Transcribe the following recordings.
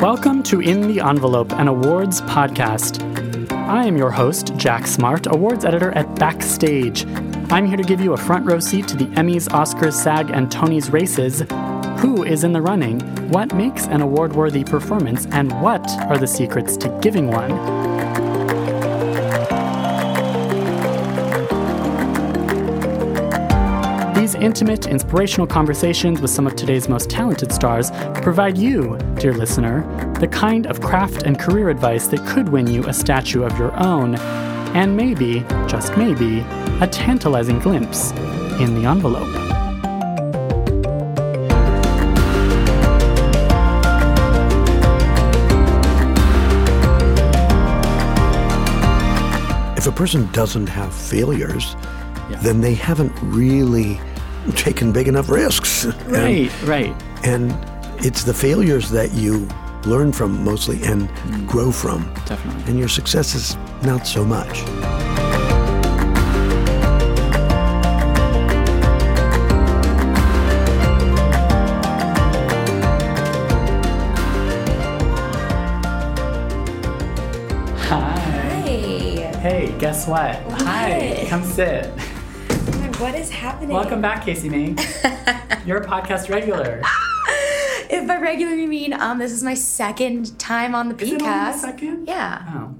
Welcome to In the Envelope, an awards podcast. I am your host, Jack Smart, awards editor at Backstage. I'm here to give you a front row seat to the Emmys, Oscars, SAG, and Tony's races. Who is in the running? What makes an award worthy performance? And what are the secrets to giving one? These intimate, inspirational conversations with some of today's most talented stars provide you, dear listener, the kind of craft and career advice that could win you a statue of your own, and maybe, just maybe, a tantalizing glimpse in the envelope. If a person doesn't have failures, then they haven't really taken big enough risks. And- Right, right. And, it's the failures that you learn from mostly and mm. grow from. Definitely. And your success is not so much. Hi. Hey, Hey, guess what? Hi, come sit. What is happening? Welcome back, Casey Ming. You're a podcast regular. If by regular you mean um, this is my second time on the Is it only the PCast. second? Yeah. Oh,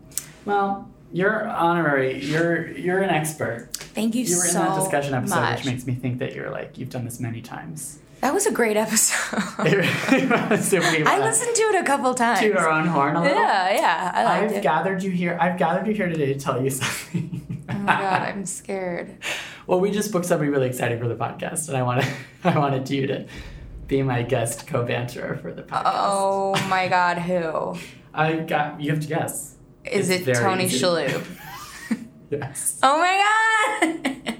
well, you're honorary. You're you're an expert. Thank you, so much. You were in so that discussion episode, much. which makes me think that you're like you've done this many times. that was a great episode. I listened to it a couple times. toot our own horn a little. Yeah, yeah, I liked I've it. gathered you here. I've gathered you here today to tell you something. oh my god, I'm scared. Well, we just booked somebody really exciting for the podcast, and I wanted I wanted you to be my guest co-banterer for the podcast. Oh my god, who? I got you have to guess. Is It's it Tony easy. Shalhoub? Yes. oh my god!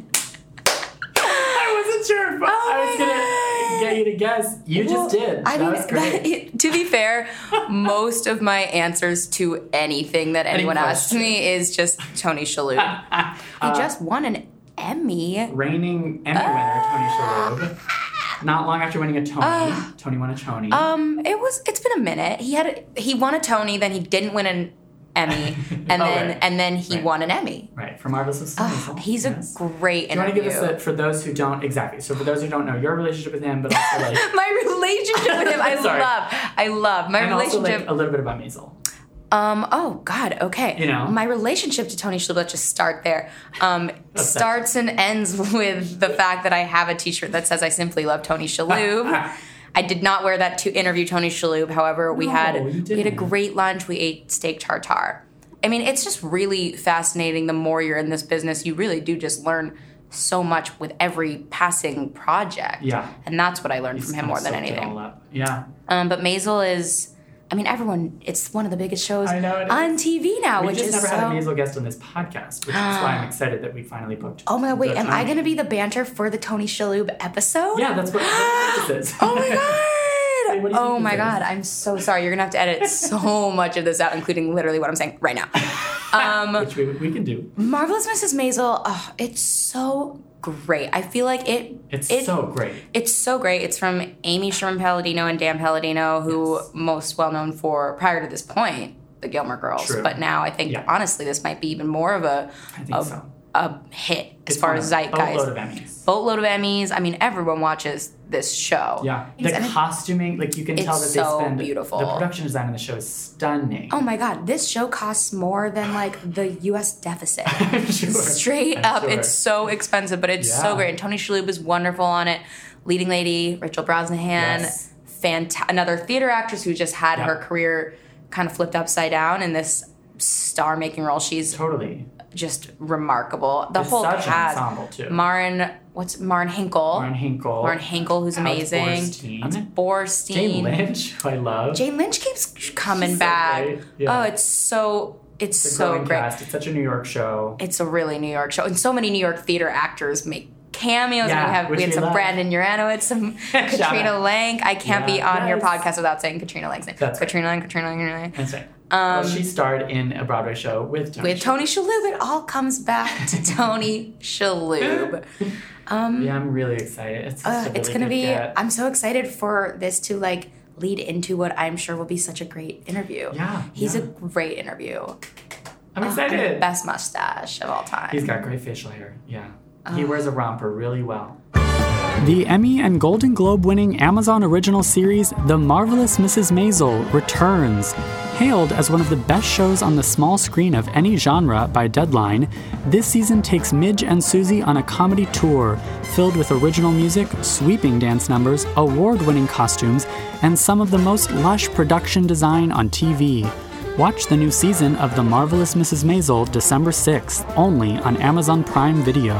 I wasn't sure if Oh I was my gonna God. get you to guess. You Well, just did. I that mean, was great. that- to be fair, most of my answers to anything that Any anyone asks question. me is just Tony Shalhoub. Uh, he just won an Emmy. reigning Emmy winner Tony Shalhoub. Not long after winning a Tony, Tony won a Tony. Um, it was. It's been a minute. He had. A, he won a Tony, then he didn't win an Emmy, and Oh, then right. and then he Right. won an Emmy. right for Marvelous Mrs. Ah, Maisel. he's Yes. a great Do you want to interview. give us a, for those who don't exactly? So for those who don't know your relationship with him, but also like my relationship with him, I love. I love my and also relationship. like a little bit about Maisel. Um. Oh God. Okay. You know? my relationship to Tony Shalhoub. Let's just start there. Um, starts and ends with the fact that I have a T-shirt that says "I simply love Tony Shalhoub." I did not wear that to interview Tony Shalhoub. However, we No, had we had a great lunch. We ate steak tartare. I mean, it's just really fascinating. The more you're in this business, you really do just learn so much with every passing project. Yeah. and that's what I learned from him more than anything. Yeah. Um, but Maisel is. I mean, everyone. It's one of the biggest shows know it is. on TV now, We which just is never so. had a Maisel guest on this podcast, which is why I'm excited that we finally booked. Oh my! Wait, am I going to be the banter for the Tony Shalhoub episode? Yeah, that's what, that's what this is. Oh my god! Hey, what do you oh my god! I'm so sorry. You're gonna have to edit so much of this out, including literally what I'm saying right now. Um, Which we, we can do. Marvelous Mrs. Maisel. Oh, it's so great. I feel like it. It's it, so great. It's so great. It's from Amy Sherman Palladino and Dan Palladino, who Yes. most well known for prior to this point, the Gilmore Girls. True. But now I think Yeah. honestly this might be even more of a I think a, so. a hit as It's far as zeitgeist. Boatload of Emmys. Boatload of Emmys. I mean, everyone watches this show. Yeah, the And costuming, like you can tell that It's they so spend beautiful. The production design in the show is stunning. Oh my god, this show costs more than like the US deficit. Sure. Straight I'm up, sure. it's so expensive, but it's so great. And Tony Shalhoub is wonderful on it. Leading lady, Rachel Brosnahan, Yes. fanta- another theater actress who just had Yeah. her career kind of flipped upside down in this star making role. She's totally. Just remarkable. The It's whole such an cast. ensemble, too. Marin, what's Marin Hinkle? Lauren Hinkle. Lauren Hinkle, who's Alex amazing. Borstein. Alex Borstein. Jane Lynch, who I love. Jane Lynch keeps coming She's back. Yeah. Oh, it's so it's The so great. Cast. It's such a New York show. It's a really New York show, and so many New York theater actors make cameos. Yeah, we have we had some love. Brandon Uranowitz, some Katrina. Lenk. I can't be Yeah. on your podcast without saying Katrina Lenk's name. That's right. Katrina Lenk, Katrina Lenk, Katrina Lenk. That's right. Well, she starred in a Broadway show with Tony. Um, With Tony Shalhoub, it all comes back to Tony Shalhoub. yeah, I'm really excited. It's, Uh, really it's gonna be. get. I'm so excited for this to like lead into what I'm sure will be such a great interview. Yeah, He's yeah. a great interview. I'm And excited. Best mustache of all time. He's got great facial hair. Yeah. He wears a romper really well. The Emmy and Golden Globe winning Amazon original series The Marvelous Mrs. Maisel returns. Hailed as one of the best shows on the small screen of any genre by Deadline, this season takes Midge and Susie on a comedy tour filled with original music, sweeping dance numbers, award winning costumes, and some of the most lush production design on TV. Watch the new season of The Marvelous Mrs. Maisel December 6th, only on Amazon Prime Video.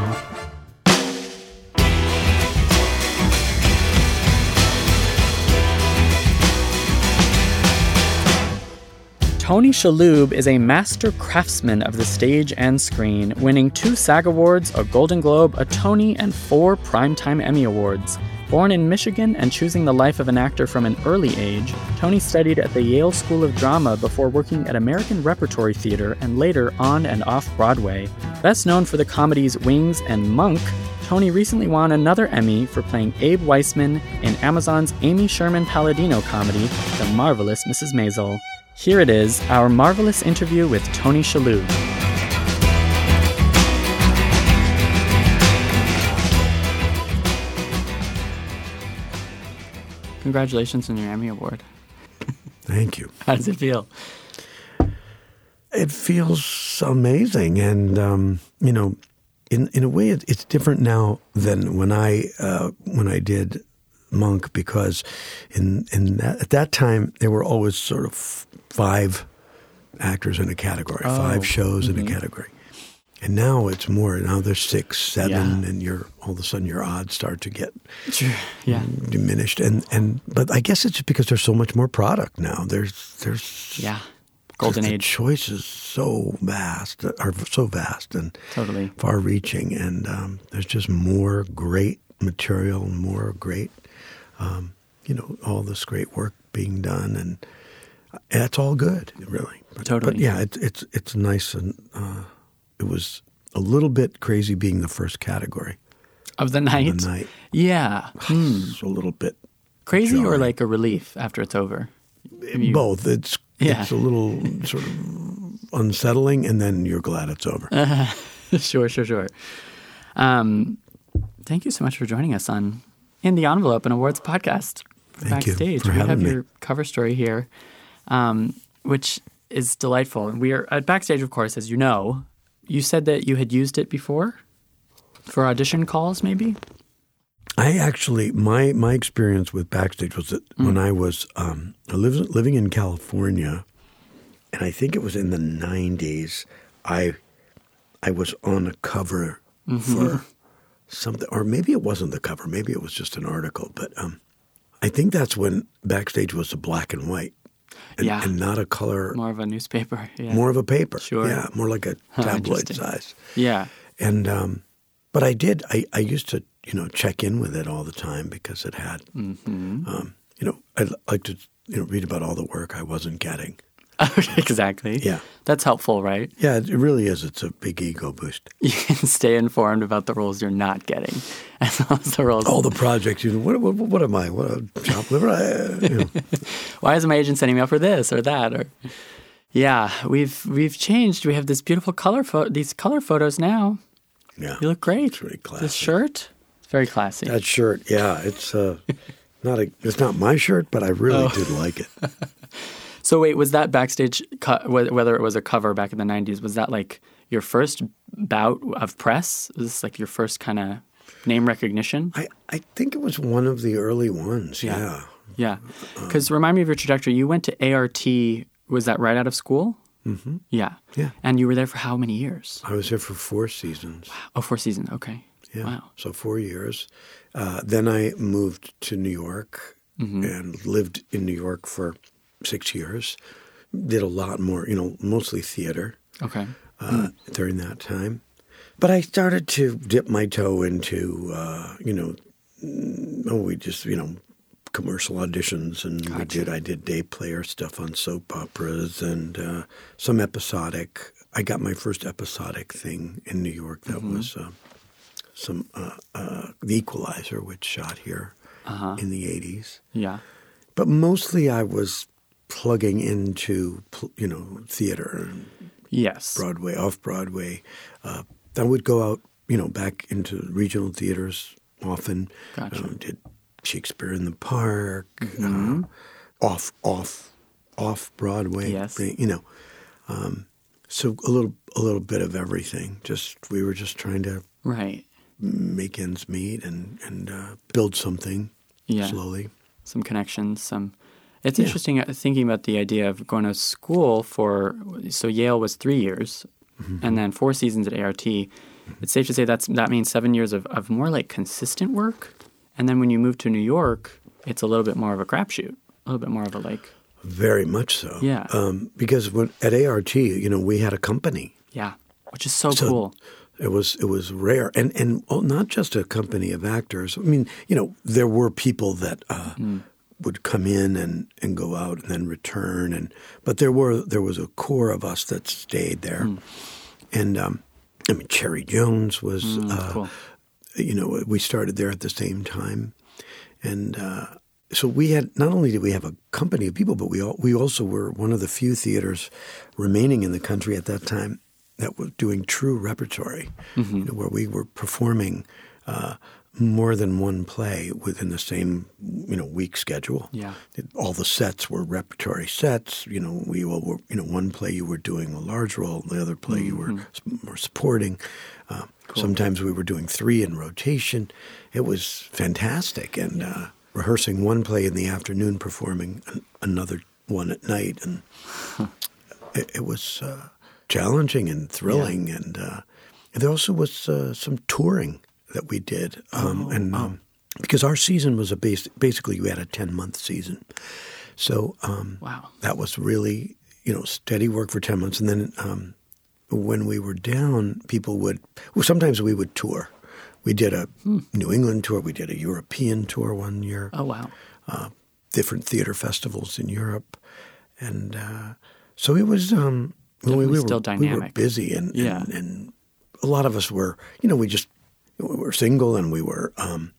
Tony Shalhoub is a master craftsman of the stage and screen, winning two SAG Awards, a Golden Globe, a Tony, and four Primetime Emmy Awards. Born in Michigan and choosing the life of an actor from an early age, Tony studied at the Yale School of Drama before working at American Repertory Theater and later on and off Broadway. Best known for the comedies Wings and Monk, Tony recently won another Emmy for playing Abe Weissman in Amazon's Amy Sherman Palladino comedy, The Marvelous Mrs. Maisel. Here it is, our marvelous interview with Tony Shalhoub. Congratulations on your Emmy Award. Thank you. How does it feel? It feels amazing, and um, you know, in in a way, it, it's different now than when I uh, when I did Monk because in in that, at that time there were always sort of five actors in a category, Oh, five shows in a category, and now it's more. Now there's six, seven, Yeah. and you're all of a sudden your odds start to get Yeah. diminished, and and but I guess it's because there's so much more product now. There's there's Yeah. Golden Age. choice is so vast, are so vast and Totally. far-reaching, and um, there's just more great material, more great, um, you know, all this great work being done, and that's all good, really. But, Totally. But yeah, it's it's it's nice, and uh, it was a little bit crazy being the first category. Of the night? The night, Yeah. Hmm. a little bit Crazy or like a relief after it's over? You- both. It's Yeah. it's a little sort of unsettling, and then you're glad it's over. sure, sure, sure. Um, thank you so much for joining us on In the Envelope, an awards podcast. Thank you Backstage, we have me. your cover story here, um, which is delightful. And we are at Backstage, of course, as you know. You said that you had used it before for audition calls, maybe. I actually, my my experience with Backstage was that when I was um, I lived, living in California, and I think it was in the '90s. I I was on a cover for something, or maybe it wasn't the cover. Maybe it was just an article. But um, I think that's when Backstage was a black and white, and, Yeah. and not a color, More of a newspaper. Yeah. more of a paper. Sure. yeah, more like a tabloid size. Yeah. And um, but I did. I, I used to you know check in with it all the time because it had Mm-hmm. um, you know I like to you know read about all the work I wasn't getting. exactly. Yeah. That's helpful, right? Yeah, it really is. It's a big ego boost. You can stay informed about the roles you're not getting, as well as the roles. All the projects. You know, what, what, what am I? What a chopped liver? I, you know. Why isn't my agent sending me out for this or that? Or yeah, we've we've changed. We have this beautiful color these color photos now. Yeah, You look great. It's really classy. This shirt, it's very classy. That shirt. Yeah, it's uh, not a. It's not my shirt, but I really Oh. did like it. So wait, was that backstage? Wh- whether it was a cover back in the '90s, was that like your first bout of press? Was this like your first kind of name recognition? I, I think it was one of the early ones. Yeah. Yeah. Yeah, because remind me of your trajectory. You went to ART. Was that right out of school? Mm-hmm. Yeah. Yeah. And you were there for how many years? I was there for four seasons. Oh, four seasons. Okay. Yeah. Wow. So four years. Uh, then I moved to New York Mm-hmm. and lived in New York for six years. Did a lot more, you know, mostly theater Okay. uh, during that time. But I started to dip my toe into, uh, you know, mm, oh, we just, you know, commercial auditions, and we did. I did day player stuff on soap operas and uh, some episodic. I got my first episodic thing in New York. That was uh, some uh, uh, The Equalizer, which shot here in the '80s. Yeah. but mostly I was plugging into you know theater, and Yes. Broadway, off Broadway. Uh, I would go out you know back into regional theaters often. Gotcha. Uh, did Shakespeare in the Park, uh, off off off Broadway. Yes. you know. Um, so a little a little bit of everything. Just we were just trying to Right. make ends meet and and uh, build something Yeah. slowly. Some connections. Some. It's interesting uh, thinking about the idea of going to school for. So Yale was three years, Mm-hmm. and then four seasons at ART. It's safe to say that's that means seven years of, of more like consistent work, and then when you move to New York, it's a little bit more of a crapshoot, a little bit more of a like, Very much so. Yeah. Um, because when, at ART, you know, we had a company. yeah, which is so, So cool. It was it was rare, and and well, not just a company of actors. I mean, you know, there were people that uh, Hmm. Would come in and, and go out and then return, and but there were there was a core of us that stayed there, Hmm. and um, I mean, Cherry Jones was, uh, cool. you know, we started there at the same time, and. Uh, so we had not only did we have a company of people, but we all, we also were one of the few theaters remaining in the country at that time that was doing true repertory, Mm-hmm. you know, where we were performing uh, more than one play within the same you know week schedule. Yeah. It- all the sets were repertory sets. You know, we all were you know one play you were doing a large role, the other play you were s- more supporting. Uh, Sometimes we were doing three in rotation. It was fantastic, and uh, rehearsing one play in the afternoon, performing an, another one at night, and it, it was uh, challenging and thrilling. And uh, there also was uh, some touring that we did, um, and um, because our season was a base, basically we had a ten month season, so um, Wow. that was really you know steady work for ten months, and then um, when we were down, people would well, sometimes we would tour. We did a New England tour. We did a European tour one year Oh wow. different theater festivals in Europe, and uh, so it was. Um, we, we were, still We were busy, and, Yeah. and and a lot of us were. You know, we just we were single, and we were. Um,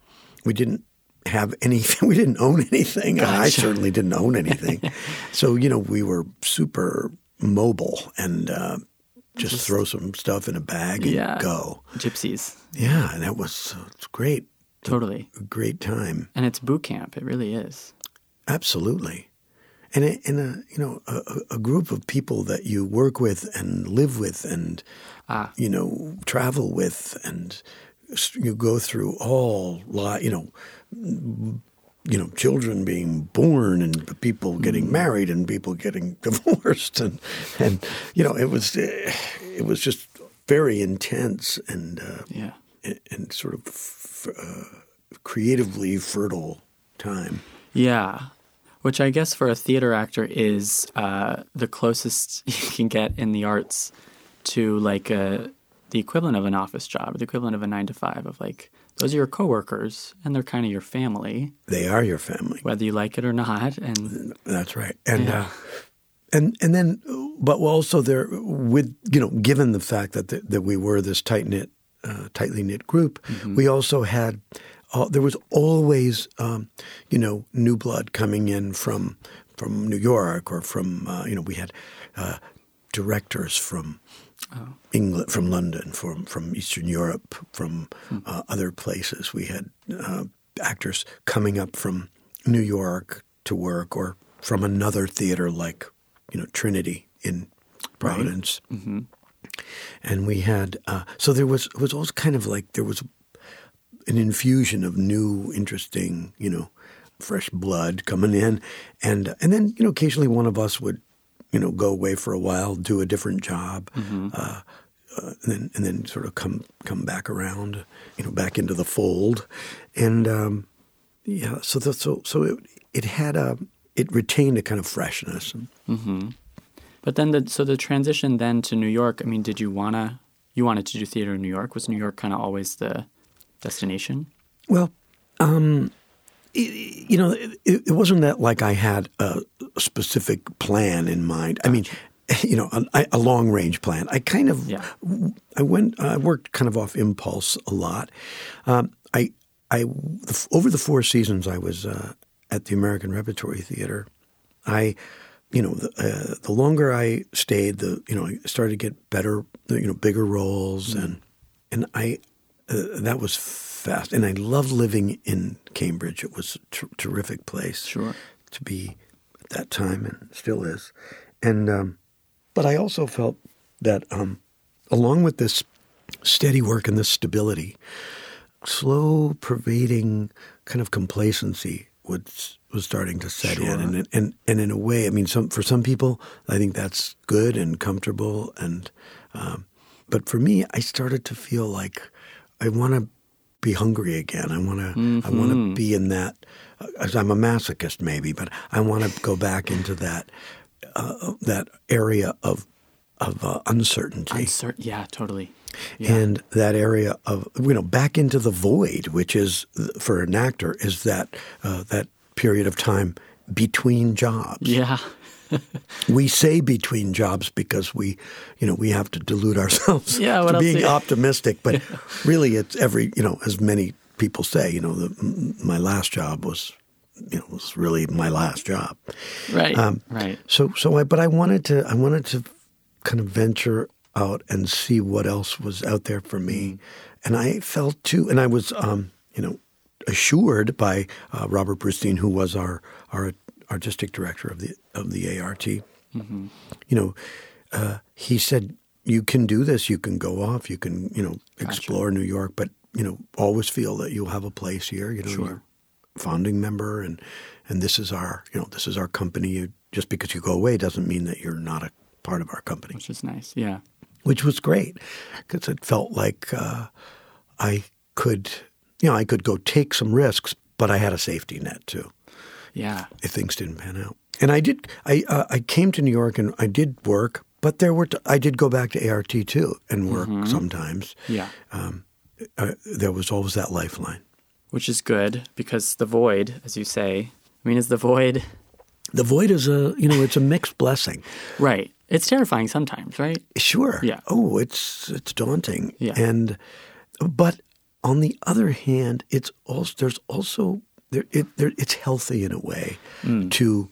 we didn't have anything. We didn't own anything. I certainly didn't own anything. so you know, we were super mobile and. Uh, just, throw some stuff in a bag and Yeah. go. Gypsies. Yeah, and that was uh, it's great. Totally. A great time. And it's boot camp. It really is. Absolutely. And a, and a you know a, a- group of people that you work with and live with and Ah. you know travel with and you go through all li you know you know children being born and people getting married and people getting divorced and and you know it was it was just very intense and uh, Yeah. and, and sort of f- uh, creatively fertile time. Yeah. Which I guess for a theater actor is uh, the closest you can get in the arts to like a, the equivalent of an office job, or the equivalent of a nine to five, of like, those are your coworkers and they're kind of your family, They are your family. whether you like it or not. And That's right. And Yeah. uh, and and then, but also there with you know, given the fact that the, that we were this tight knit, uh, tightly knit group, we also had. Uh, there was always, um, you know, new blood coming in from from New York or from uh, you know we had uh, directors from England, from London, from from Eastern Europe, from uh, other places. We had uh, actors coming up from New York to work, or from another theater like you know Trinity in Providence. And we had uh, so there was it was always kind of like there was an infusion of new, interesting, you know, fresh blood coming in, and and then you know occasionally one of us would, you know, go away for a while, do a different job, uh, uh, and then and then sort of come come back around, you know, back into the fold, and um, yeah, so that, so so it it had a it retained a kind of freshness. but then the so the transition then to New York. I mean, did you wanna you wanted to do theater in New York? Was New York kind of always the destination? Well, um, you know, it, it wasn't that like I had a specific plan in mind. I mean, you know, a, a long range plan. I kind of, Yeah. I went, I worked kind of off impulse a lot. Um, I, I, over the four seasons I was uh, at the American Repertory Theater, I, you know, the, uh, the longer I stayed, the you know, I started to get better, you know, bigger roles, mm. and and I, uh, that was fast. And I loved living in Cambridge. It was a ter- terrific place, sure, to be at that time, and still is. And um, but I also felt that um, along with this steady work and this stability, slow pervading kind of complacency was was starting to set sure. in, and and and in a way, I mean, some for some people, I think that's good and comfortable, and um, but for me, I started to feel like I want to be hungry again. I want to mm-hmm. I want to be in that. As I'm a masochist, maybe, but I want to go back into that uh, that area of of uh, uncertainty. Uncer- yeah, totally. Yeah. And that area of you know back into the void, which is for an actor, is that uh, that period of time between jobs. Yeah. we say between jobs because we, you know, we have to delude ourselves yeah, to being optimistic. But really, it's every, you know, as many people say, you know, the, my last job was, you know, was really my last job. Right. Um, right. So, so I, but I wanted to, I wanted to kind of venture out and see what else was out there for me. Mm. And I felt too, and I was, um, you know, assured by uh, Robert Brustein, who was our our artistic director of the of the ART. Mm-hmm. You know, uh, he said you can do this. You can go off. You can you know explore gotcha. New York, but you know always feel that you'll have a place here. You know, sure. founding member, and and this is our you know this is our company. You, just because you go away doesn't mean that you're not a part of our company. Which is nice, yeah. Which was great because it felt like uh, I could, you know, I could go take some risks, but I had a safety net too. Yeah. If things didn't pan out, and I did, I uh, I came to New York and I did work, but there were t- I did go back to ART too and work mm-hmm. sometimes. Yeah. Um, uh, there was always that lifeline, which is good because the void, as you say, I mean, is the void. The void is a you know it's a mixed blessing. Right. It's terrifying sometimes, right? Sure. Yeah. Oh, it's it's daunting. Yeah. And but on the other hand, it's also there's also there, it, there, it's healthy in a way mm. to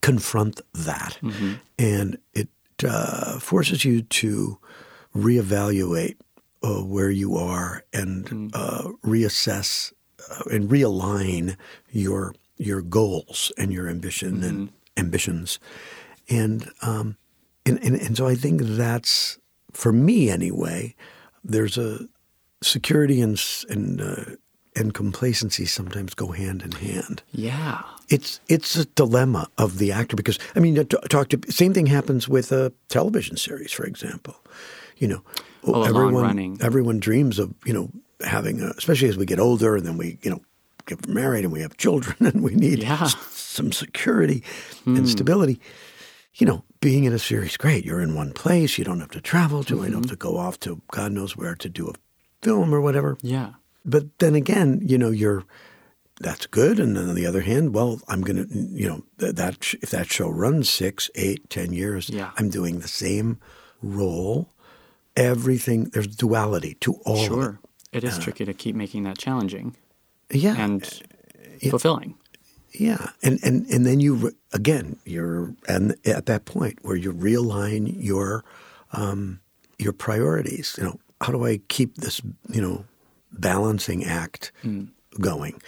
confront that, mm-hmm. and it uh, forces you to reevaluate uh, where you are and mm. uh, reassess uh, and realign your your goals and your ambition mm-hmm. and ambitions, and um, and, and, and so I think that's, for me anyway, there's a security and, and, uh, and complacency sometimes go hand in hand. Yeah. It's it's a dilemma of the actor because I mean talk to same thing happens with a television series for example. You know, well, everyone everyone dreams of, you know, having a, especially as we get older and then we, you know, get married and we have children and we need yeah. s- some security mm. and hmm. stability you know, being in a series, great. You're in one place. You don't have to travel to. Mm-hmm. You don't have to go off to God knows where to do a film or whatever. Yeah. But then again, you know, you're that's good. And then on the other hand, well, I'm going to, you know, that, if that show runs six, eight, ten years, yeah. I'm doing the same role. Everything there's duality to all. Sure, it, it is uh, tricky to keep making that challenging. Yeah, and uh, fulfilling. Yeah, and and and then you again you're and at that point where you realign your um, your priorities. You know, how do I keep this you know balancing act mm. going?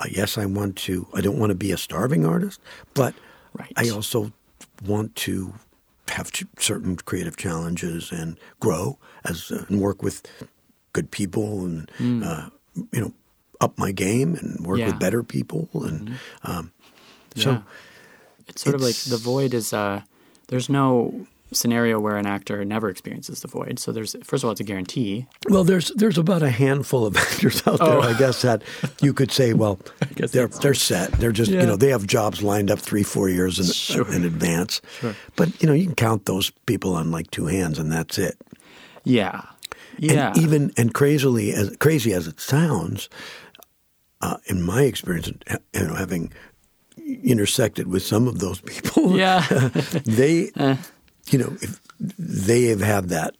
Uh, yes, I want to. I don't want to be a starving artist, but right. I also want to have certain creative challenges and grow as uh, and work with good people and mm. uh, you know up my game and work yeah. with better people. And mm-hmm. um, so yeah. it's sort it's, of like the void is uh, there's no scenario where an actor never experiences the void. So there's first of all, it's a guarantee. Well, there's there's about a handful of actors out there, oh. I guess that you could say, well, they're they're set. They're just yeah. you know they have jobs lined up three four years in, sure. in advance. Sure. But you know you can count those people on like two hands, and that's it. Yeah. Yeah. And even and crazily as crazy as it sounds, uh, in my experience, you know, having intersected with some of those people, yeah, they, uh. You know, they have had that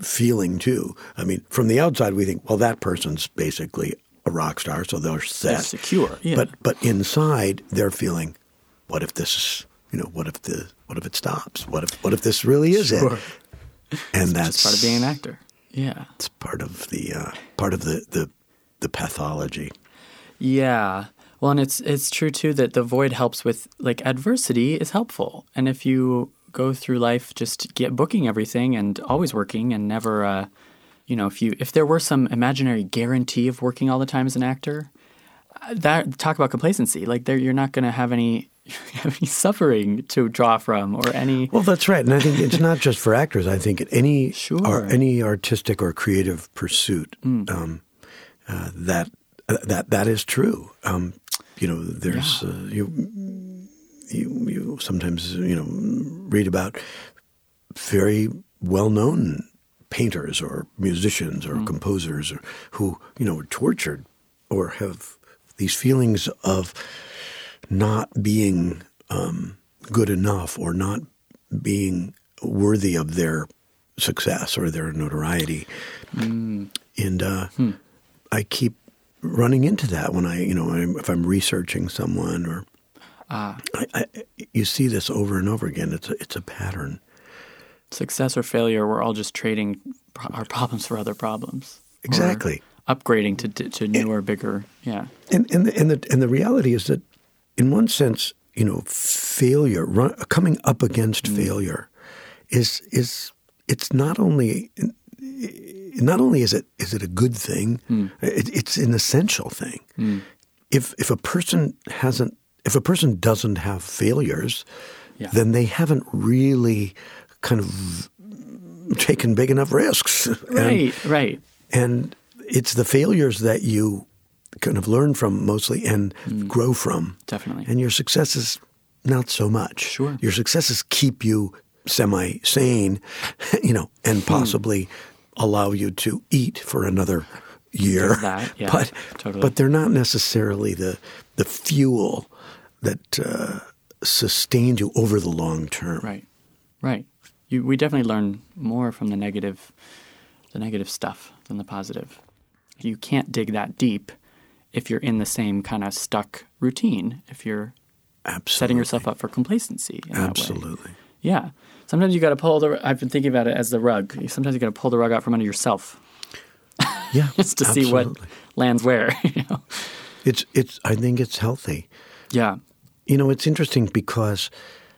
feeling too. I mean, from the outside, we think, well, that person's basically a rock star, so they're set, They're secure, yeah. But but inside, they're feeling, what if this is you know what if the what if it stops? What if what if this really is Sure. it? And that's It's part of being an actor. Yeah. It's part of the uh, part of the, the the pathology. Yeah. Well, and it's it's true too that the void helps with like adversity is helpful, and if you go through life just get booking everything and always working and never, uh, you know, if you if there were some imaginary guarantee of working all the time as an actor, uh, that talk about complacency. Like there, you're not going to have any have any suffering to draw from or any. Well, that's right, and I think it's not just for actors. I think any Sure. or any artistic or creative pursuit um, uh, that uh, that that is true. Um, you know, there's uh, you you you sometimes you know read about very well known painters or musicians or composers or who you know were tortured or have these feelings of not being um, good enough or not being worthy of their success or their notoriety. And uh, I keep running into that when I, you know, if I'm researching someone or I, I, you see this over and over again. It's a, it's a pattern. success or failure, we're all just trading pro- our problems for other problems. Exactly. upgrading to to, to newer, bigger. Yeah. And and the, and the and the reality is that, in one sense, you know, failure, run, coming up against mm. failure, is is it's not only not only is it is it a good thing, mm. it, it's an essential thing. Mm. If if a person hasn't if a person doesn't have failures, Yeah. then they haven't really kind of taken big enough risks. And- Right. right. and it's the failures that you kind of learn from mostly and mm. grow from. Definitely. And your successes, not so much. Sure. Your successes keep you semi sane, you know, and hmm. possibly allow you to eat for another year. That, yeah, but totally. but they're not necessarily the the fuel that uh, sustains you over the long term. Right. Right. You, we definitely learn more from the negative, the negative stuff than the positive. You can't dig that deep if you're in the same kind of stuck routine. If you're Absolutely. setting yourself up for complacency. In that way. Absolutely. Yeah. Sometimes you got to pull the. I've been thinking about it as the rug. Sometimes you got to pull the rug out from under yourself Yeah. just to see what lands where. You know? It's it's. I think it's healthy. Yeah. You know, it's interesting because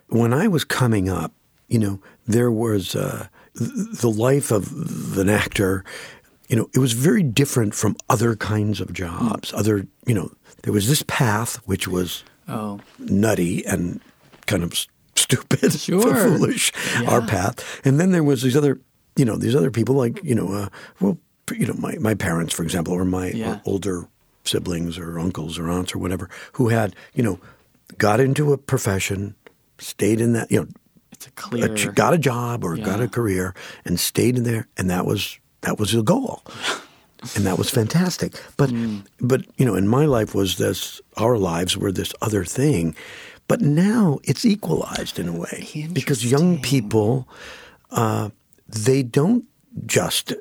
when I was coming up, you know, there was uh, the life of an actor. You know, it was very different from other kinds of jobs. Other, you know, there was this path which was Oh. nutty and kind of stupid, Sure. foolish, our path. And then there was these other, you know, these other people like, you know, uh, well, you know, my, my parents, for example, or my Yeah. older siblings or uncles or aunts or whatever, who had, you know, got into a profession, stayed in that, you know, It's a a clear. ch- got a job or got a career and stayed in there, and that was that was the goal, and that was fantastic. But Mm. but you know, in my life was this our lives were this other thing, but now it's equalized in a way because young people uh, they don't just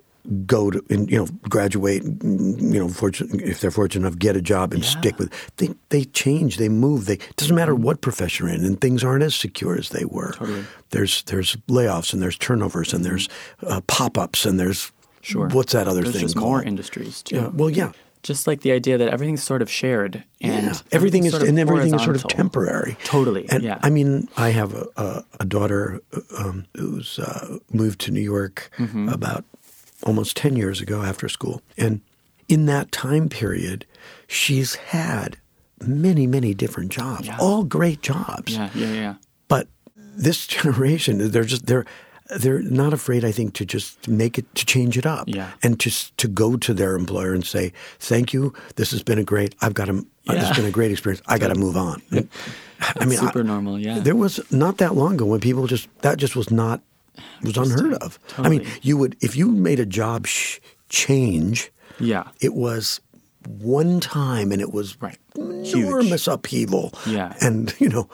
go to and, you know graduate you know fortunate if they're fortunate enough get a job and Yeah. stick with they they change they move they it doesn't matter what profession you're in and things aren't as secure as they were Totally. there's there's layoffs and there's turnovers and there's uh, pop-ups and there's Sure. what's that other There's thing just called more industries too. yeah, well yeah Just like the idea that everything's sort of shared and yeah. everything is sort of and everything is sort of temporary. Totally, And yeah. I mean, I have a, a, a daughter um, who's uh, moved to New York Mm-hmm. about almost ten years ago after school, and in that time period, she's had many, many different jobs, Yeah. all great jobs. Yeah, yeah, yeah. But this generation, they're just they're they're not afraid. I think to just make it to change it up, Yeah. and just to go to their employer and say, "Thank you. This has been a great. I've got to. This Yeah. has been a great experience. I got to move on." I mean, super I- normal, yeah. There was not that long ago when people just that just was not was unheard of. I mean, you would if you made a job sh- change, Yeah. it was one time and it was Right. enormous upheaval. Yeah. And, you know,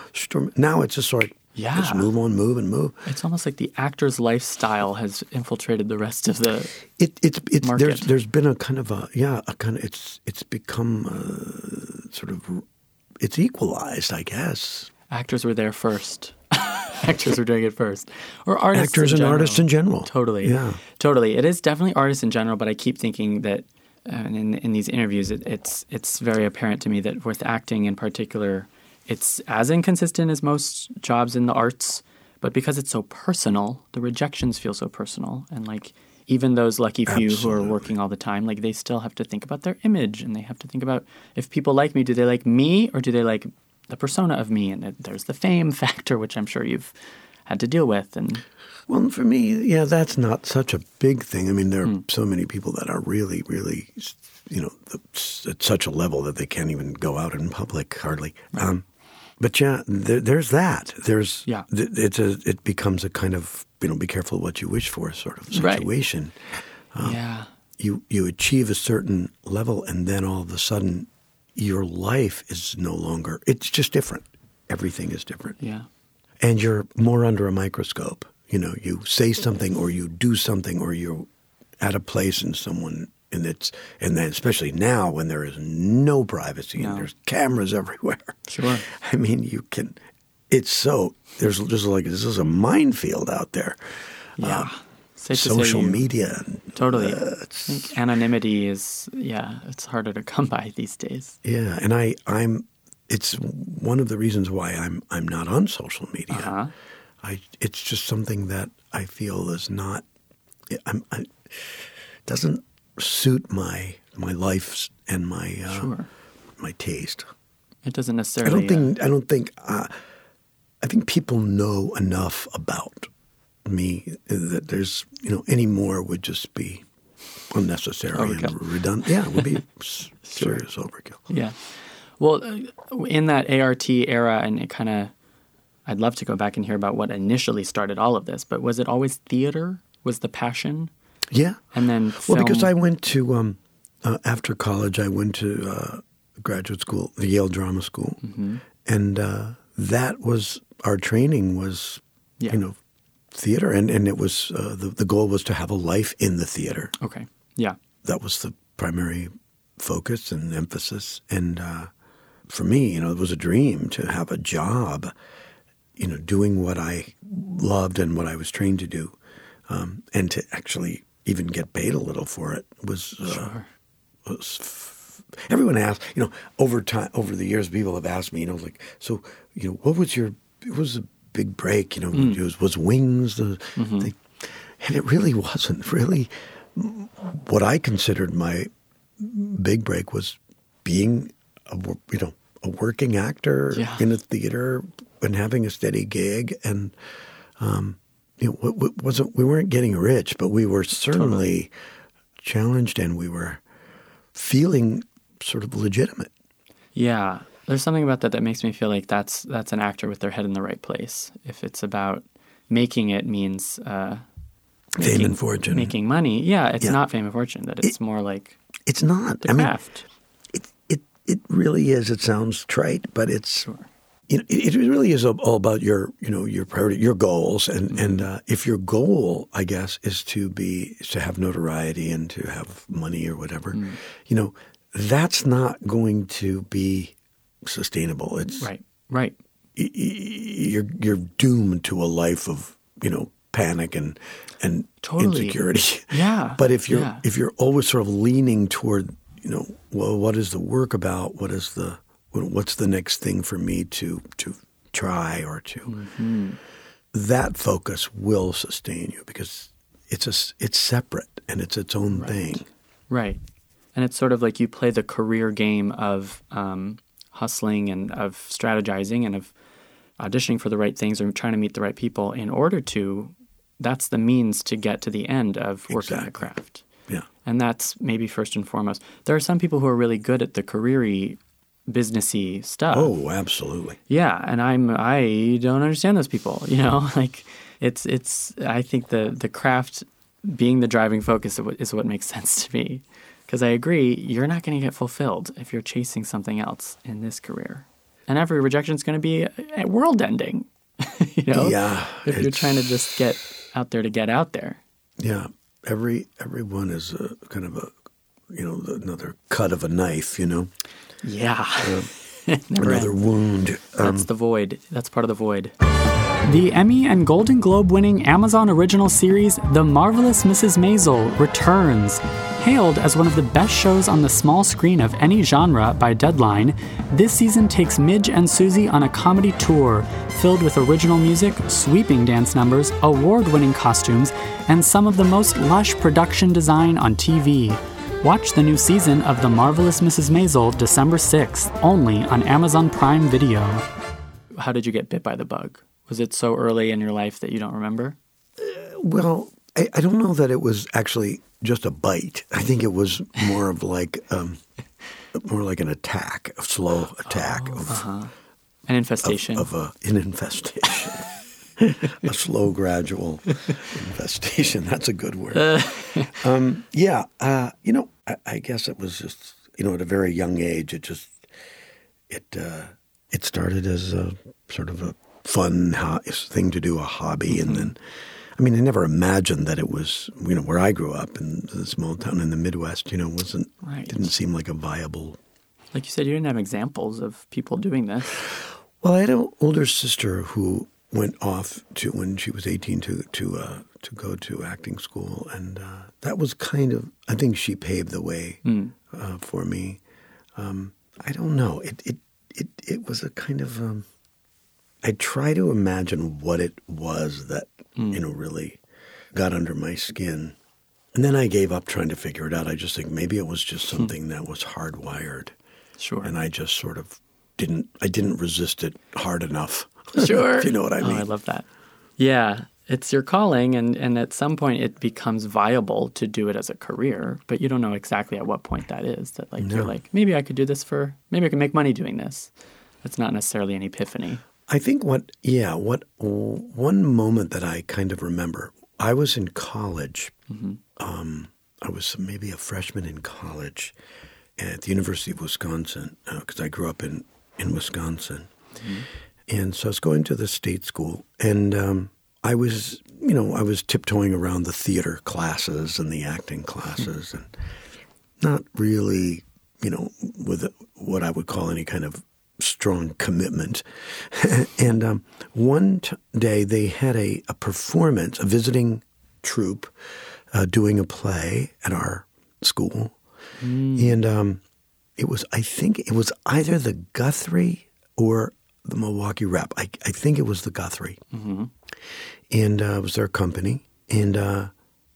now it's just sort of, Yeah. Just move on, move and move. It's almost like the actor's lifestyle has infiltrated the rest of the. It, it's it's Market. there's there's been a kind of a yeah a kind of it's it's become uh, sort of it's equalized I guess. Actors were there first. actors were doing it first, or artists. Actors and general. artists in general. Totally. Yeah. Totally. It is definitely artists in general, but I keep thinking that uh, in in these interviews, it, it's it's very apparent to me that with acting in particular, it's as inconsistent as most jobs in the arts, but because it's so personal, the rejections feel so personal, and like even those lucky few who are working all the time, like they still have to think about their image, and they have to think about if people like me, do they like me or do they like the persona of me? And it- there's the fame factor, which I'm sure you've had to deal with, and Well, for me, yeah, that's not such a big thing. I mean, there are Hmm. so many people that are really, really, you know, the- at such a level that they can't even go out in public hardly. Um, but yeah, there, there's that. There's Yeah. th- It's a. It becomes a kind of you know, be careful what you wish for sort of Right. situation. yeah. You you achieve a certain level, and then all of a sudden, your life is no longer. It's just different. Everything is different Yeah. and you're more under a microscope. You know, you say something or you do something or you're at a place and someone and it's and then especially now when there is no privacy No. and there's cameras everywhere. Sure. I mean, you can. It's so there's just like this is a minefield out there. Yeah. Um, Safe Social you- media. Totally. uh, I think anonymity is, yeah, it's harder to come by these days. yeah, and I I'm. It's one of the reasons why I'm I'm not on social media. Uh-huh. I it's just something that I feel is not I'm I, doesn't suit my my life and my uh, Sure. my taste. It doesn't necessarily. I don't think I don't think uh, I think people know enough about me that there's you know any more would just be unnecessary Overkill. and redundant. Yeah, it would be s- serious overkill. Yeah. Well, uh, in that ART era, and it kind of, I'd love to go back and hear about what initially started all of this, but was it always theater? Was the passion? Yeah. And then Well, because I went to um, uh, after college, I went to uh, graduate school, the Yale Drama School, Mm-hmm. and uh, that was our training was, Yeah. you know, theater, and and it was uh, the the goal was to have a life in the theater. Okay. Yeah. That was the primary focus and emphasis, and uh, for me, you know, it was a dream to have a job, you know, doing what I loved and what I was trained to do, um, and to actually even get paid a little for it was. Uh, Sure. was f- everyone asks, you know, over time, over the years, people have asked me, you know, like, so, you know, what was your, it was a big break, you know, it was, was Wings the, the, and it really wasn't really. What I considered my big break was being a, you know, a working actor Yeah. in a theater and having a steady gig and, um, you know, w- w- wasn't we weren't getting rich, but we were certainly challenged and we were feeling sort of legitimate. Yeah, there's something about that that makes me feel like that's that's an actor with their head in the right place. If it's about making it means uh, Fame and fortune. making money. Yeah, it's Yeah. not fame and fortune. That it's more like It's not. the I mean, it it it really is. It sounds trite, but it's you know it, it really is all about your you know your priority, your goals, and Mm-hmm. and uh, if your goal, I guess, is to be is to have notoriety and to have money or whatever, Mm. you know, that's not going to be sustainable. It's right, right. y- y- you're you're doomed to a life of you know panic and and Totally. insecurity. Yeah, But if you're yeah. if you're always sort of leaning toward you know well what is the work about what is the what's the next thing for me to to try or to Mm-hmm. that focus will sustain you because it's a it's separate and it's its own thing. Right. And it's sort of like you play the career game of um, hustling and of strategizing and of auditioning for the right things or trying to meet the right people in order to, that's the means to get to the end of working the craft. Yeah. And that's maybe first and foremost. There are some people who are really good at the careery, businessy stuff. Oh, absolutely. Yeah, and I'm I don't understand those people. You know, like it's it's. I think the the craft being the driving focus is what makes sense to me. Because I agree, you're not going to get fulfilled if you're chasing something else in this career, and every rejection is going to be world ending. you know, Yeah, if you're trying to just get out there to get out there. Yeah, every everyone is a kind of a you know another cut of a knife. You know, Yeah, another ends. wound. Um, That's the void. That's part of the void. The Emmy and Golden Globe winning Amazon original series The Marvelous Mrs. Maisel returns. Hailed as one of the best shows on the small screen of any genre by Deadline, this season takes Midge and Susie on a comedy tour filled with original music, sweeping dance numbers, award winning costumes, and some of the most lush production design on TV. Watch the new season of The Marvelous Mrs. Maisel December 6th, only on Amazon Prime Video. How did you get bit by the bug? Was it so early in your life that you don't remember? well, I, I don't know that it was actually just a bite. I think it was more of like um, more like an attack, a slow attack of, An infestation. of a, an infestation. a slow, gradual infestation. That's a good word. um, yeah, uh, you know, I, I guess it was just you know at a very young age. It just it uh, it started as a sort of a fun ho- thing to do, a hobby, and then. I mean, I never imagined that it was, you know, where I grew up in a small town in the Midwest. You know, wasn't Right. didn't seem like a viable like you said, you didn't have examples of people doing this. Well, I had an older sister who went off to when she was eighteen to to uh, to go to acting school, and uh, that was kind of I think she paved the way uh, for me. Um, I don't know. It it it it was a kind of um, I try to imagine what it was that hmm. you know really got under my skin. And then I gave up trying to figure it out. I just think maybe it was just hmm. something that was hardwired Sure. and I just sort of didn't I didn't resist it hard enough. Sure. if you know what I Oh, mean. I love that. Yeah, it's your calling, and, and at some point it becomes viable to do it as a career, but you don't know exactly at what point that is. That like you're like maybe I could do this for maybe I could make money doing this. That's not necessarily an epiphany. I think what yeah, what one moment that I kind of remember, I was in college. Um, I was maybe a freshman in college at the University of Wisconsin because I grew up in in Wisconsin, and so I was going to the state school, and um, I was you know I was tiptoeing around the theater classes and the acting classes, and not really you know with what I would call any kind of strong commitment. and um, one t- day they had a, a performance, a visiting troupe uh, doing a play at our school. And um, it was, I think it was either the Guthrie or the Milwaukee Rep. I, I think it was the Guthrie. And uh, it was their company. And uh,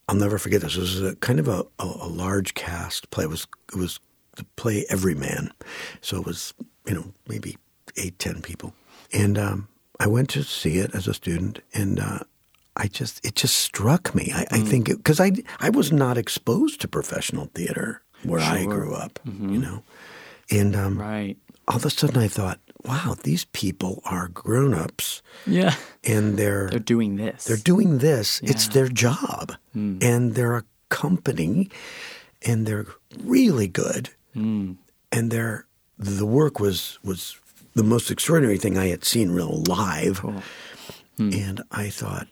I'll never forget this. It was a, kind of a, a, a large cast play. It was, it was the play Everyman. So it was, you know, maybe eight, ten people. And um, I went to see it as a student, and uh, I just it just struck me. I, I think because I I was not exposed to professional theater where I grew up, you know, and um, Right. all of a sudden I thought, wow, these people are grown ups, Yeah. and they're They're doing this. they're doing this. It's their job, and they're a company, and they're really good, and they're the work was was the most extraordinary thing I had seen real live, hmm. Hmm. and I thought,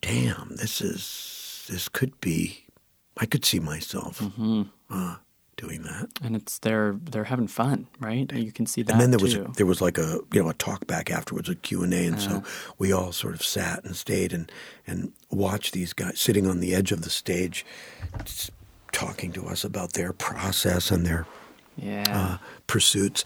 damn, this is this could be, I could see myself mm-hmm. uh, doing that. and it's they're they're having fun, right? You can see that And then there was too. there was like a you know a talk back afterwards, a Q and A, and so we all sort of sat and stayed and and watched these guys sitting on the edge of the stage, talking to us about their process and their yeah. uh, pursuits.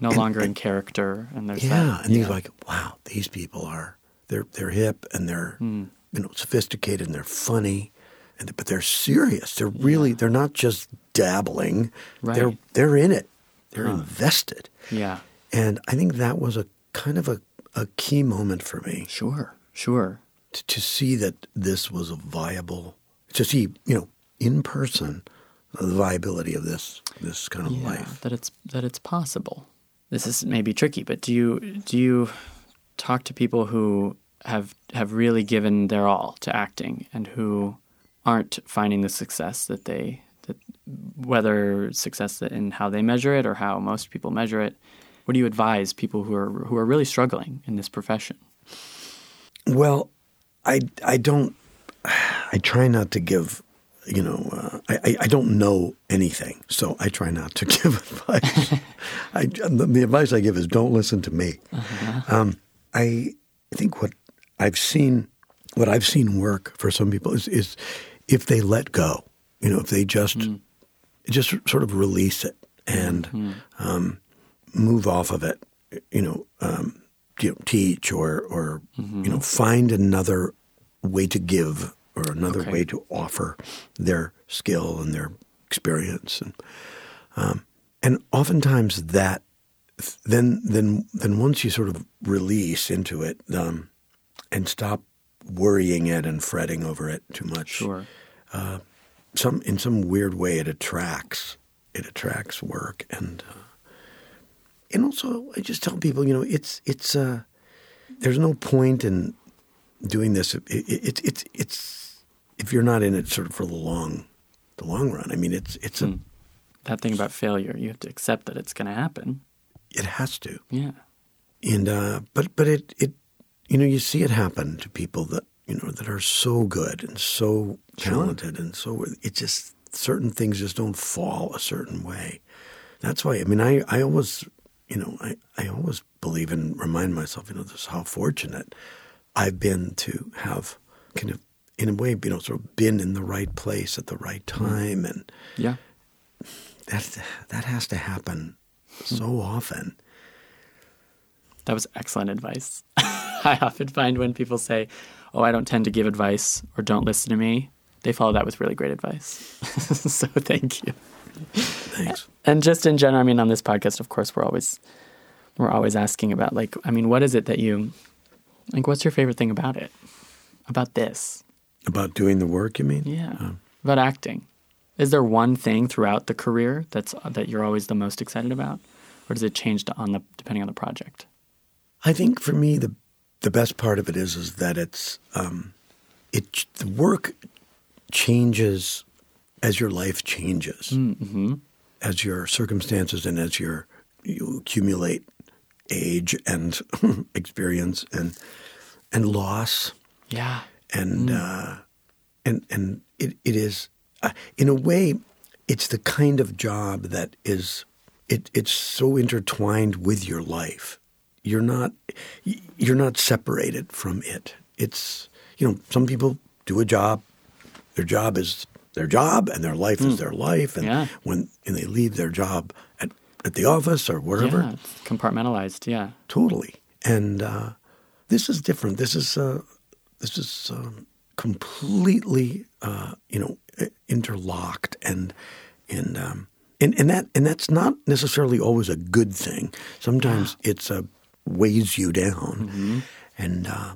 no longer in character, and there's Yeah, that. and he's like, wow, these people are they're they're hip and they're Hmm. you know sophisticated and they're funny, and but they're serious. They're really they're not just dabbling. Right. They're they're in it. They're invested. yeah. And I think that was a kind of a, a key moment for me Sure. Sure. to, to see that this was a viable, to see, you know, in person, the viability of this this kind of yeah, life. that it's that it's possible. This is maybe tricky, but do you do you talk to people who have have really given their all to acting and who aren't finding the success that they that whether success in how they measure it or how most people measure it? What do you advise people who are who are really struggling in this profession? Well, I I don't. I try not to give. You know, uh, I I don't know anything, so I try not to give advice. I, the, the advice I give is don't listen to me. Uh-huh. Um, I think what I've seen, what I've seen work for some people is is if they let go. You know, if they just Mm. just sort of release it and Mm-hmm. um, move off of it. You know, um, you know, teach or or Mm-hmm. you know, find another way to give or another Okay. way to offer their skill and their experience and um, and oftentimes that then then then once you sort of release into it um, and stop worrying it and fretting over it too much Sure. some in some weird way it attracts it attracts work and uh, and also I just tell people you know it's it's uh, there's no point in doing this it, it, it's it's it's if you're not in it sort of for the long the long run I mean it's it's a That thing about failure, you have to accept that it's going to happen. it has to Yeah. and uh, but but it it you know you see it happen to people that you know that are so good and so talented and so it just certain things just don't fall a certain way. That's why I mean I I always you know I I always believe and remind myself you know this how fortunate I've been to have kind of in a way you know sort of been in the right place at the right mm. time and Yeah. that that has to happen so hmm. often. That was excellent advice. I often find when people say, Oh, I don't tend to give advice or don't listen to me, they follow that with really great advice. so thank you. Thanks. And just in general, I mean, on this podcast, of course, we're always we're always asking about like, I mean, what is it that you like? What's your favorite thing about it? About this? About doing the work, you mean? Yeah. About acting. Is there one thing throughout the career that's that you're always the most excited about, or does it change on the depending on the project? I think for me the the best part of it is is that it's um, it the work changes as your life changes, mm-hmm. as your circumstances and as your you accumulate age and experience and and loss Yeah. And uh, and and it, it is uh, in a way it's the kind of job that is it, it's so intertwined with your life you're not you're not separated from it it's you know some people do a job their job is their job and their life is their life and Yeah. when and they leave their job at at the office or wherever Yeah. Compartmentalized. Yeah. totally. And uh, this is different. This is uh, this is um, completely uh, you know interlocked and and um, and and that and that's not necessarily always a good thing. Sometimes it's uh, weighs you down, and uh,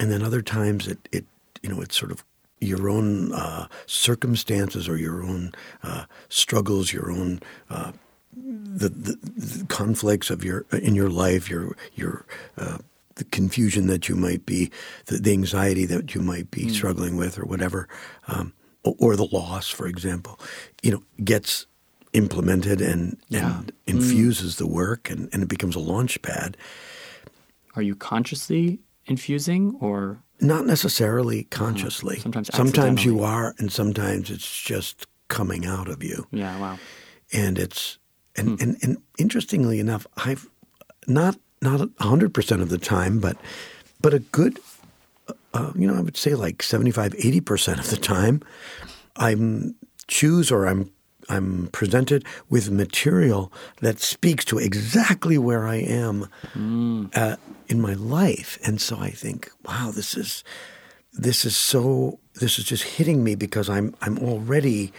and then other times it it you know it's sort of your own uh, circumstances or your own uh, struggles, your own uh, the, the, the conflicts of your in your life, your your uh, the confusion that you might be, the, the anxiety that you might be hmm. struggling with, or whatever, um, or, or the loss, for example, you know, gets implemented and, Yeah. and hmm. infuses the work, and, and it becomes a launch pad. Are you consciously infusing or Not necessarily oh, consciously. Sometimes sometimes you are, and sometimes it's just coming out of you. yeah, wow. and it's and, hmm. and and interestingly enough, I've not not hundred percent of the time, but but a good, uh, you know, I would say like 75, 80 percent of the time, I'm choose or I'm I'm presented with material that speaks to exactly where I am uh, in my life, and so I think, wow, this is this is so this is just hitting me because I'm I'm already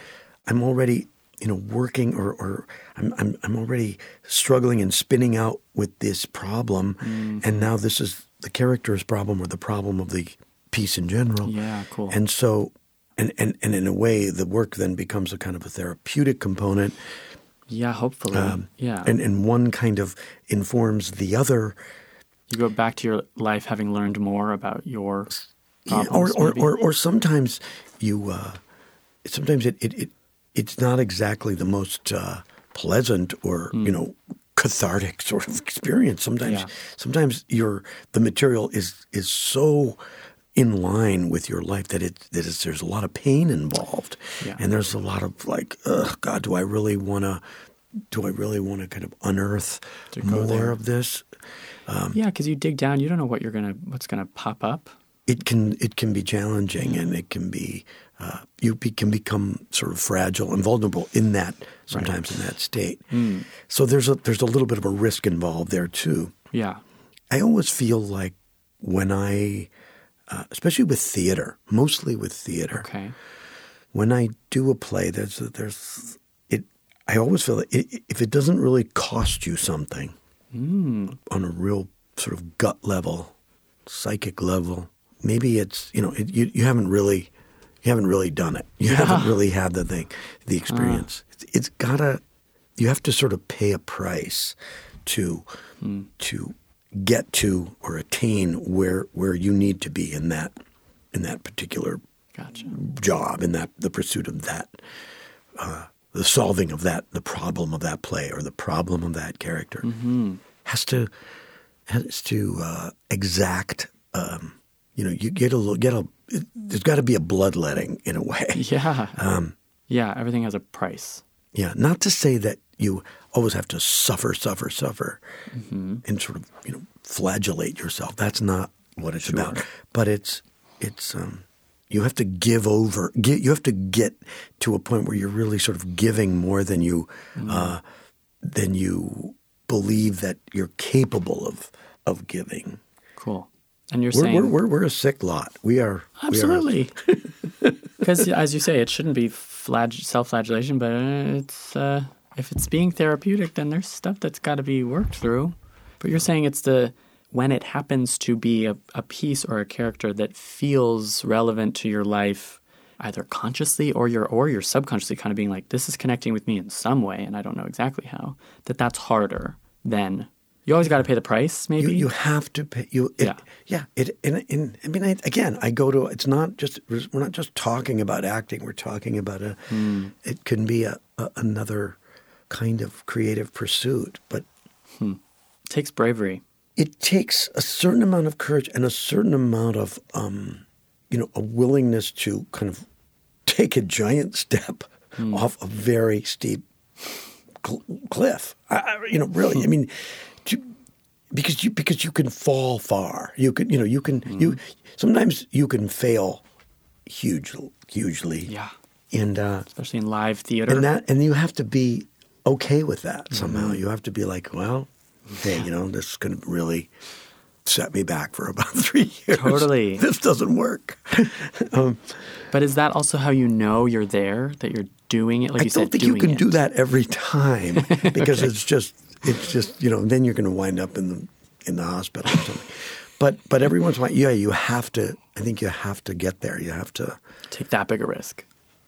I'm already you know working or or I'm I'm I'm already struggling and spinning out with this problem and now this is the character's problem or the problem of the piece in general. Yeah, cool. And so and and and in a way the work then becomes a kind of a therapeutic component Yeah, hopefully. yeah. Um, and and one kind of informs the other you go back to your life having learned more about your Yeah, problems. or, or, or or sometimes you uh, sometimes it, it, it it's not exactly the most uh, pleasant or Hmm. you know cathartic sort of experience. Sometimes, Yeah. sometimes your the material is is so in line with your life that it that it's, there's a lot of pain involved, Yeah. and there's a lot of like, oh God, do I really want to? Do I really want to kind of unearth more there. of this? yeah, because you dig down, you don't know what you're gonna what's gonna pop up. it can it can be challenging and it can be uh, you be, can become sort of fragile and vulnerable in that sometimes in that state. So there's a there's a little bit of a risk involved there too. Yeah. I always feel like when I, uh, especially with theater, mostly with theater, Okay. when I do a play, there's there's it. I always feel that it, if it doesn't really cost you something on a real sort of gut level, psychic level, maybe it's you know it, you you haven't really you haven't really done it. You haven't really had the thing, the experience. It's, it's gotta you have to sort of pay a price to to get to or attain where where you need to be in that in that particular Gotcha. job in that the pursuit of that uh, the solving of that the problem of that play or the problem of that character has to has to uh, exact um, you know you get a little get a it, there's got to be a bloodletting in a way Yeah. Um, yeah. Everything has a price. yeah not to say that you always have to suffer suffer suffer and sort of you know flagellate yourself that's not what it's about but it's it's um you have to give over get, you have to get to a point where you're really sort of giving more than you uh, than you believe that you're capable of of giving Cool. And you're we're, saying we're, we're, we're a sick lot. We are absolutely. Because as you say, it shouldn't be flag- self-flagellation, but uh, it's uh, if it's being therapeutic, then there's stuff that's got to be worked through. But you're saying it's the when it happens to be a, a piece or a character that feels relevant to your life either consciously or you're or you're subconsciously kind of being like this is connecting with me in some way and I don't know exactly how that that's harder than you always got to pay the price maybe You, you have to pay. You, it, Yeah. yeah. It, and I mean, I, again, I go to. It's not just. We're not just talking about acting. We're talking about a. Hmm. It can be a, a another kind of creative pursuit, but it takes bravery it takes a certain amount of courage and a certain amount of, um, you know, a willingness to kind of take a giant step off a very steep cl- cliff. I, I, you know, really. I mean, because you because you can fall far. You can you know you can you mm. sometimes you can fail huge hugely. yeah And uh, especially in live theater and that and you have to be okay with that mm-hmm. somehow. You have to be like, well, hey, you know, this to really set me back for about three years. Totally. this doesn't work. Um, but is that also how you know you're there? That you're doing it? Like I you don't said, think you can it. do that every time because it's just it's just you know then you're going to wind up in the in the hospital or something. But but every once in a while, yeah, you have to. I think you have to get there. You have to. Take that big a risk.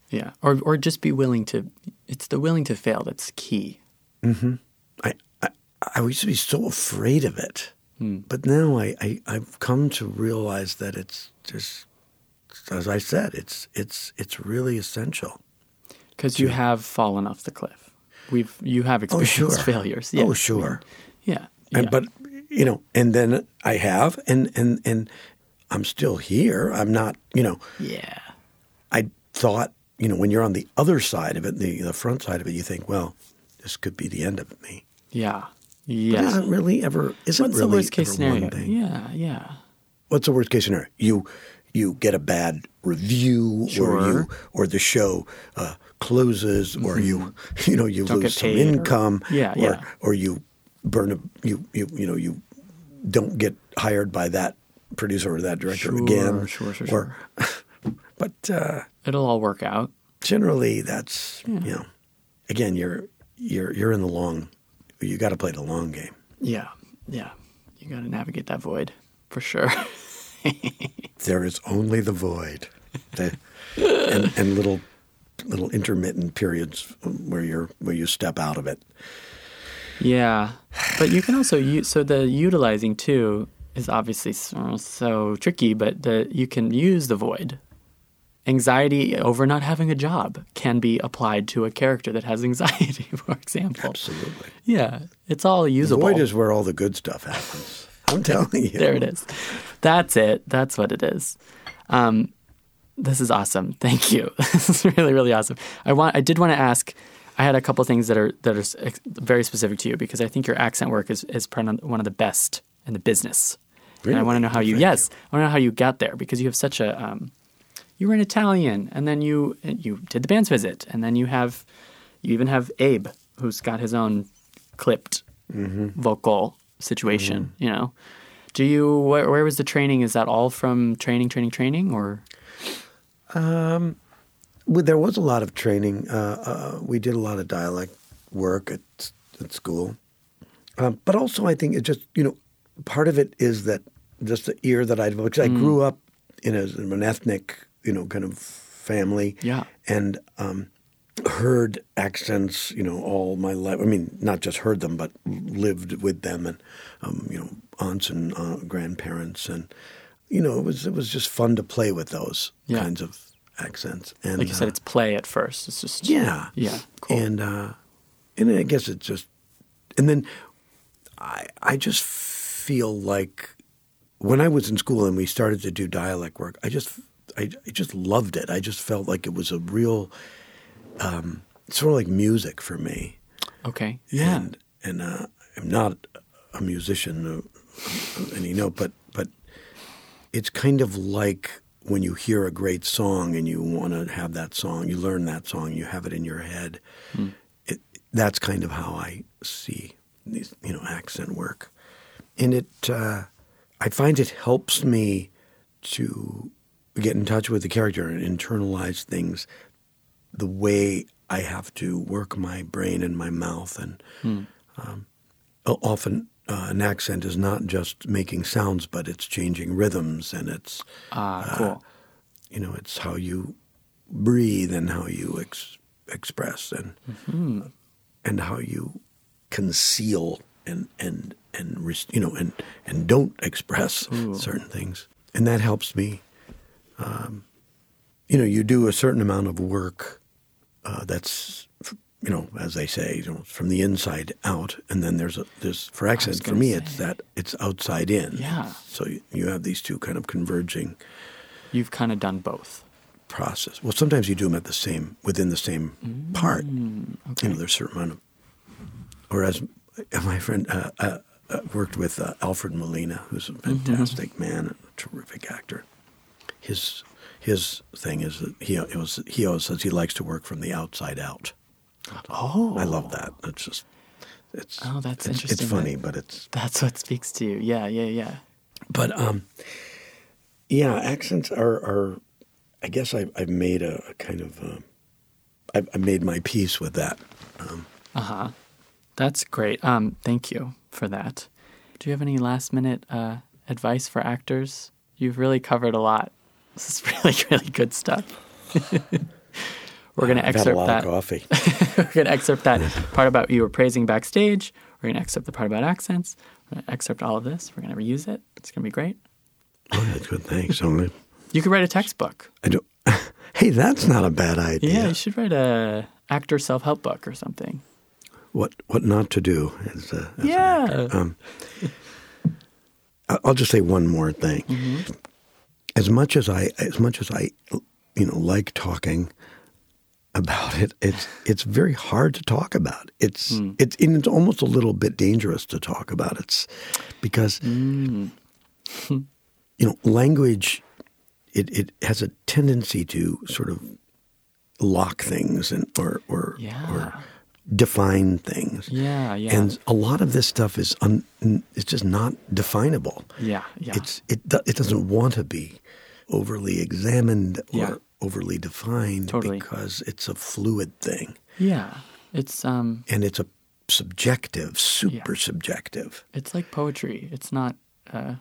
Yeah, or or just be willing to. It's the willing to fail that's key. Mm-hmm. I, I, I used to be so afraid of it, hmm. but now I, I, I've come to realize that it's just, as I said, it's it's it's really essential. Because you have fallen off the cliff. We've you have Oh, experienced sure. failures. Oh, yeah. Oh, sure. Yeah. And, yeah. but you know, and then I have, and and and I'm still here. I'm not, you know. yeah. I thought, you know, when you're on the other side of it, the the front side of it, you think, well, this could be the end of me. Yeah. It Yeah. isn't really ever. Isn't What's really the worst case ever scenario? One thing. Yeah. Yeah. What's the worst case scenario? You you get a bad review, or you or the show uh, closes, or you you know you Mm-hmm. Don't lose some paid or- income, Yeah, or yeah. or you burn a you you you know you don't get hired by that producer or that director Sure, again, sure, sure, or but uh, It'll all work out. generally that's you know again you're you're you're in the long you got to play the long game. Yeah. Yeah. You got to navigate that void for sure. There is only the void, the, and, and little little intermittent periods where you're where you step out of it. Yeah, but you can also use so the utilizing too is obviously so, uh, so tricky, but the you can use the void anxiety over not having a job can be applied to a character that has anxiety, for example. Absolutely. Yeah, it's all usable. The void is where all the good stuff happens. I'm telling you. there it is. That's it. That's what it is. Um, this is awesome. Thank you. this is really, really awesome. I want. I did want to ask. I had a couple things that are that are ex- very specific to you because I think your accent work is is one of the best in the business. Really? And I want to know how you. Thank yes, I want to know how you got there because you have such a. Um, you were an Italian, and then you you did the band's visit, and then you have, you even have Abe, who's got his own clipped vocal situation. You know, do you where, where was the training? Is that all from training, training, training, or Well, there was a lot of training. Uh, uh, we did a lot of dialect work at at school, um, but also I think it just you know part of it is that just the ear that I because I grew up in, a, in an ethnic you know kind of family, Yeah. and um, heard accents you know all my life. I mean, not just heard them, but lived with them, and um, you know aunts and uh, grandparents, and you know it was it was just fun to play with those Yeah. kinds of accents. And like you said, uh, it's play at first. It's just yeah, yeah, cool. And uh, and I guess it's just, and then I I just feel like when I was in school and we started to do dialect work, I just I, I just loved it. I just felt like it was a real um, sort of like music for me. okay, yeah, And and uh, I'm not a musician, uh, you know, but but it's kind of like when you hear a great song and you want to have that song, you learn that song, you have it in your head. It, that's kind of how I see these, you know, accent work, and it. Uh, I find it helps me to get in touch with the character and internalize things the way I have to work my brain and my mouth. And um, often uh, an accent is not just making sounds, but it's changing rhythms and it's, ah, cool. you know, it's how you breathe and how you ex- express and and how you conceal and and and you know and and don't express certain things, and that helps me. Um, you know, you do a certain amount of work uh, that's you know, as they say, you know, from the inside out, and then there's a there's for accent for me say. it's that it's outside in. Yeah. So you, you have these two kind of converging You've kind of done both. process. Well, sometimes you do them at the same within the same part. Mm, You know, there's a certain amount of. Or as my friend uh, uh, uh, worked with uh, Alfred Molina, who's a fantastic man, and a terrific actor. His his thing is that he it was he always says he likes to work from the outside out. Oh, I love that. It's just it's Oh, that's it's, interesting. It's funny, but it's That's what speaks to you. Yeah, yeah, yeah. But um, yeah, accents are are. I guess I've I've made a, a kind of uh, I've, I've made my peace with that. Um, Uh huh. That's great. Um, thank you for that. Do you have any last minute uh, advice for actors? You've really covered a lot. This is really, really good stuff. We're going to excerpt that. of coffee. We're going to excerpt that part about you were praising backstage. We're going to excerpt the part about accents. We're going to excerpt all of this. We're going to reuse it. It's going to be great. oh, that's good. Thanks. I'm You could write a textbook. I don't. Hey, that's not a bad idea. Yeah, you should write a actor self help book or something. What what not to do? As a, as Yeah. Um, I'll just say one more thing. Mm-hmm. As much as I as much as I you know like talking about it, it's it's very hard to talk about. It's Hmm. it's and it's almost a little bit dangerous to talk about. It's because Hmm. you know language it it has a tendency to sort of lock things and or or Yeah. or define things. Yeah, yeah. And a lot of this stuff is un, it's just not definable. Yeah, yeah. It's it it doesn't want to be overly examined or Yeah. overly defined Totally. because it's a fluid thing yeah. It's um and it's a subjective, super Yeah. subjective. it's like poetry. It's not uh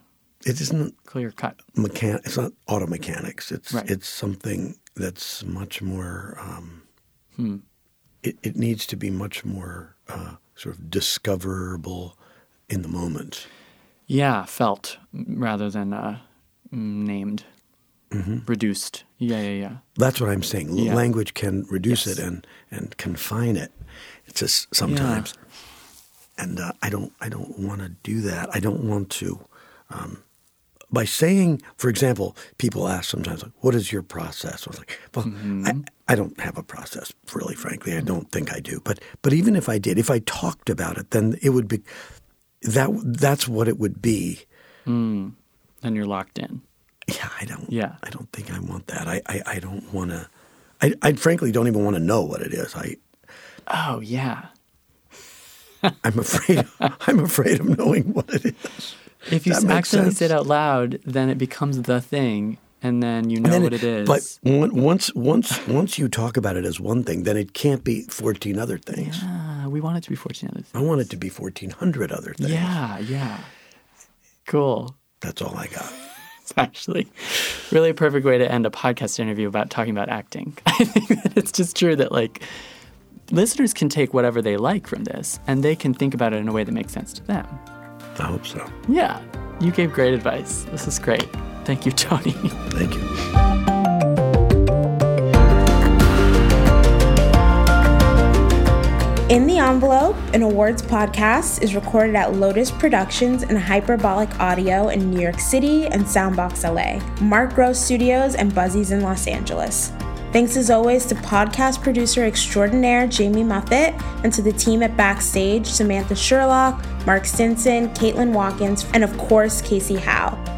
It isn't clear cut. mechan- It's not auto mechanics. It's Right. it's something that's much more. Um, Hmm. it, it needs to be much more uh, sort of discoverable in the moment. Yeah, felt rather than uh, m- named. reduced. Yeah, yeah, yeah. That's what I'm saying. Yeah. Language can reduce Yes. it and and confine it. It's just sometimes, and uh, I don't I don't want to do that. I don't want to. Um, by saying, for example, people ask sometimes, like, "What is your process?" I was like, "Well, Mm-hmm. I, I don't have a process, really. Frankly, I don't think I do. But but even if I did, if I talked about it, then it would be that that's what it would be. Then you're locked in. Yeah, I don't. Yeah. I don't think I want that. I I, I don't want to. I, I frankly don't even want to know what it is. I Oh, yeah. I'm afraid. I'm afraid of knowing what it is. If you accidentally say it out loud, then it becomes the thing, and then you know then what it is. But on- once once once you talk about it as one thing, then it can't be fourteen other things. Ah, we want it to be 14 other I things. want it to be fourteen hundred other things. Yeah, yeah. Cool. That's all I got. It's actually really a perfect way to end a podcast interview about talking about acting. I think that it's just true that like listeners can take whatever they like from this and they can think about it in a way that makes sense to them. I hope so. Yeah, you gave great advice. This is great. Thank you, Tony. Thank you. In the Envelope, an awards podcast, is recorded at Lotus Productions and Hyperbolic Audio in New York City and Soundbox LA, Mark Gross Studios, and Buzzy's in Los Angeles. Thanks as always to podcast producer extraordinaire Jamie Muffett and to the team at Backstage Samantha Sherlock, Mark Stinson, Caitlin Watkins, and of course Casey Howe.